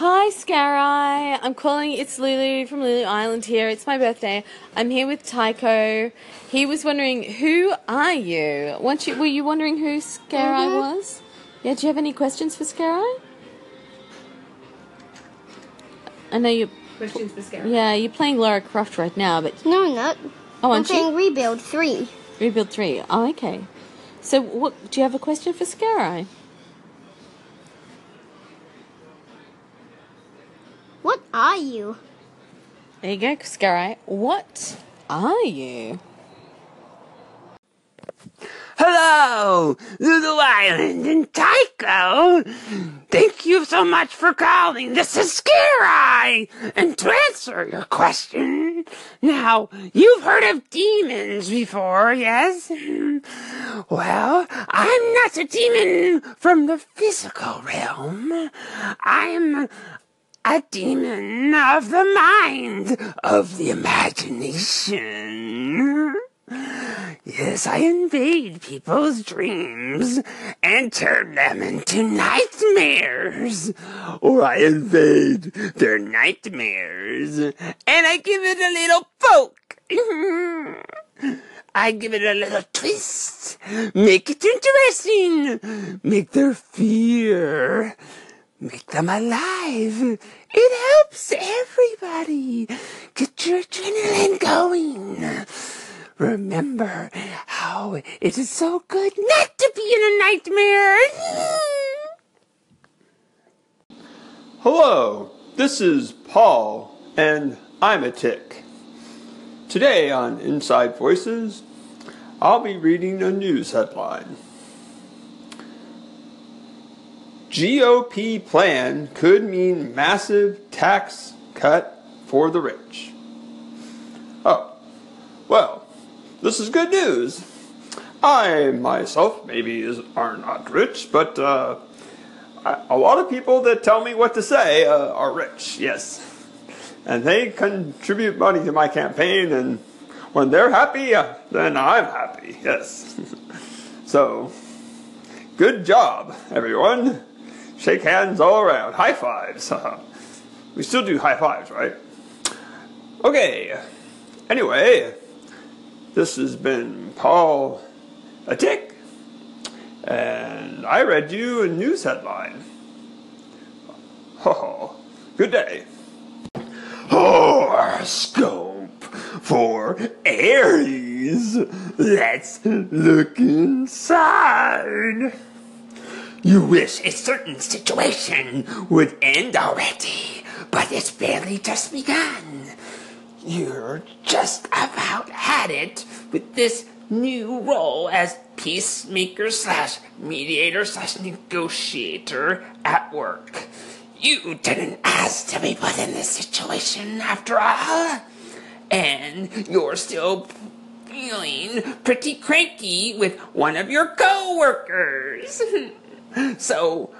Hi, Scarai. I'm calling. It's Lulu from Lulu Island here. It's my birthday. I'm here with Tycho. He was wondering, who are you? Once you were you wondering who Scarai Mhm. was? Yeah. Do you have any questions for Scarai? I know you. Questions for Scarab. Yeah, you're playing Lara Croft right now, but No, I'm not. oh, I'm playing you? Rebuild 3. Rebuild three. Oh, okay. So, what do you have a question for Scarai? What are you? There you go, Scarai. What are you? Hello, Lulu Island and Tycho. Thank you so much for calling. This is Scare And to answer your question, now, you've heard of demons before, yes? Well, I'm not a demon from the physical realm. I'm a demon of the mind, of the imagination. Yes, I invade people's dreams and turn them into nightmares. Or I invade their nightmares and I give it a little poke. I give it a little twist. Make it interesting. Make their fear. Make them alive. It helps everybody. Get your adrenaline going. Remember how it is so good not to be in a nightmare. Hello, this is Paul, and I'm a tick. Today on Inside Voices, I'll be reading a news headline. GOP plan could mean massive tax cut for the rich. Oh, well, this is good news. I myself maybe is, are not rich, but uh, a lot of people that tell me what to say uh, are rich, yes. And they contribute money to my campaign, and when they're happy, uh, then I'm happy, yes. so, good job, everyone. Shake hands all around. High fives. we still do high fives, right? Okay. Anyway, this has been Paul a tick, and I read you a news headline. Oh, good day. Horoscope for Aries. Let's look inside. You wish a certain situation would end already, but it's barely just begun. You're just about had it with this new role as peacemaker slash mediator slash negotiator at work. You didn't ask to be put in this situation after all. And you're still feeling pretty cranky with one of your co-workers. so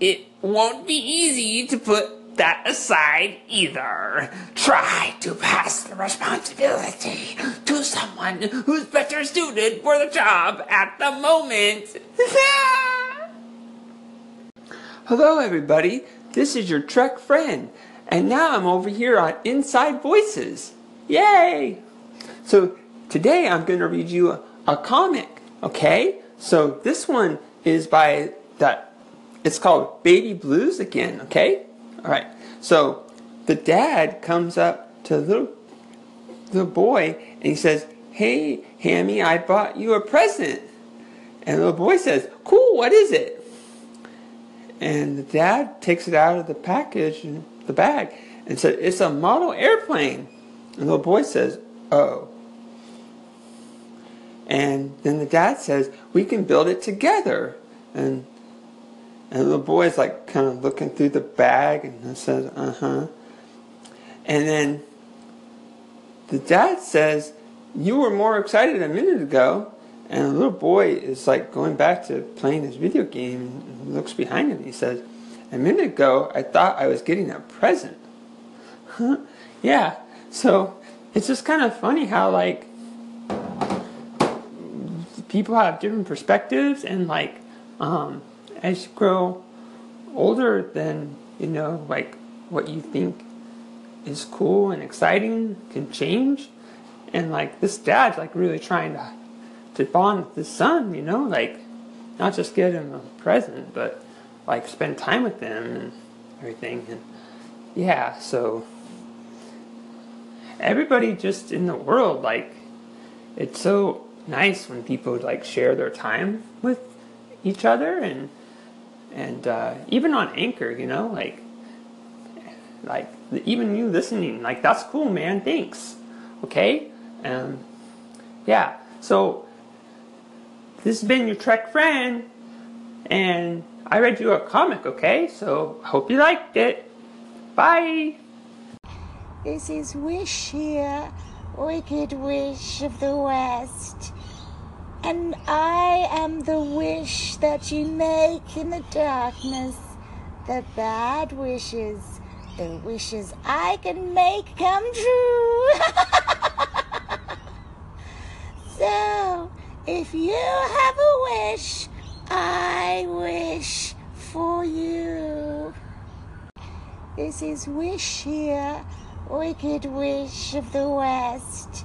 it won't be easy to put that aside either. Try to pass the responsibility to someone who's better suited for the job at the moment. Hello, everybody. This is your Trek friend, and now I'm over here on Inside Voices. Yay! So today I'm going to read you a, a comic. Okay, so this one is by that. It's called Baby Blues again. Okay, all right. So the dad comes up to the the boy and he says, "Hey, Hammie, I bought you a present." And the boy says, "Cool, what is it?" And the dad takes it out of the package and the bag and said, It's a model airplane. And the boy says, Oh. And then the dad says, We can build it together. And and the boy's like kind of looking through the bag and says, Uh huh. And then the dad says, You were more excited a minute ago. And the little boy is like going back to playing his video game and looks behind him. He says, A minute ago, I thought I was getting a present. Huh? Yeah. So it's just kind of funny how, like, people have different perspectives, and, like, um, as you grow older, then you know, like what you think is cool and exciting can change. And like this dad's like really trying to to bond with his son, you know, like not just get him a present, but like spend time with them and everything. And yeah, so everybody just in the world, like it's so nice when people like share their time with each other and and uh, even on Anchor, you know, like like even you listening, like that's cool, man. Thanks. Okay. Um. Yeah. So this has been your Trek friend, and I read you a comic. Okay. So hope you liked it. Bye. This is Wish here, Wicked Wish of the West. And I am the wish that you make in the darkness, the bad wishes, the wishes I can make come true. so, if you have a wish, I wish for you. This is Wish here, Wicked Wish of the West.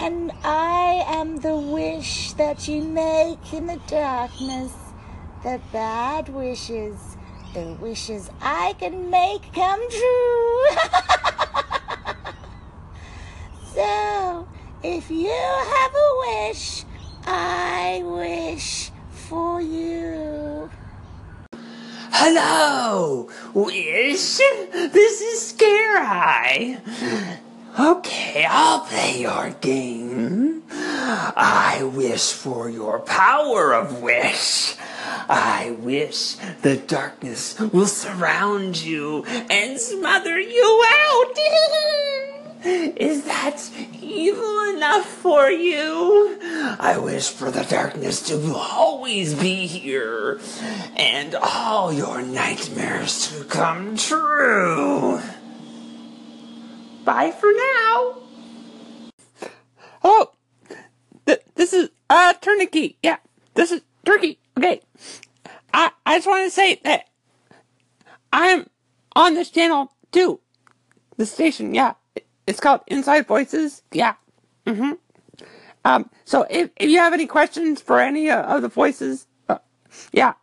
And I am the wish that you make in the darkness, the bad wishes, the wishes I can make come true. so, if you have a wish, I wish for you. Hello, Wish. This is Scare Eye. Okay, I'll play your game. I wish for your power of wish. I wish the darkness will surround you and smother you out. Is that evil enough for you? I wish for the darkness to always be here and all your nightmares to come true. Bye for now. Hello. Th- this is uh Turnkey. Yeah, this is Turkey. Okay. I I just want to say that I'm on this channel too. The station, yeah. It's called Inside Voices. Yeah. Mm-hmm. Um. So if if you have any questions for any uh, of the voices, uh, yeah,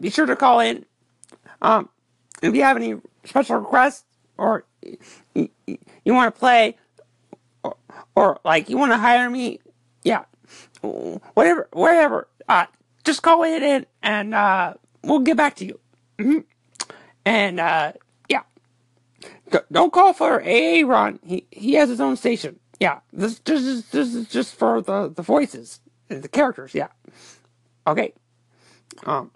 be sure to call in. Um. If you have any special requests or you, you want to play or, or like you want to hire me, yeah, whatever, whatever, uh, just call it in and, uh, we'll get back to you. hmm And uh, yeah, D- don't call for AA Ron. He he has his own station. Yeah, this this is this is just for the the voices, the characters. Yeah. Okay. Um.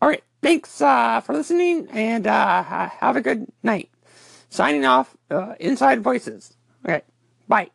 All right. Thanks uh, for listening, and uh, have a good night. Signing off. Uh, Inside Voices. Okay. Bye.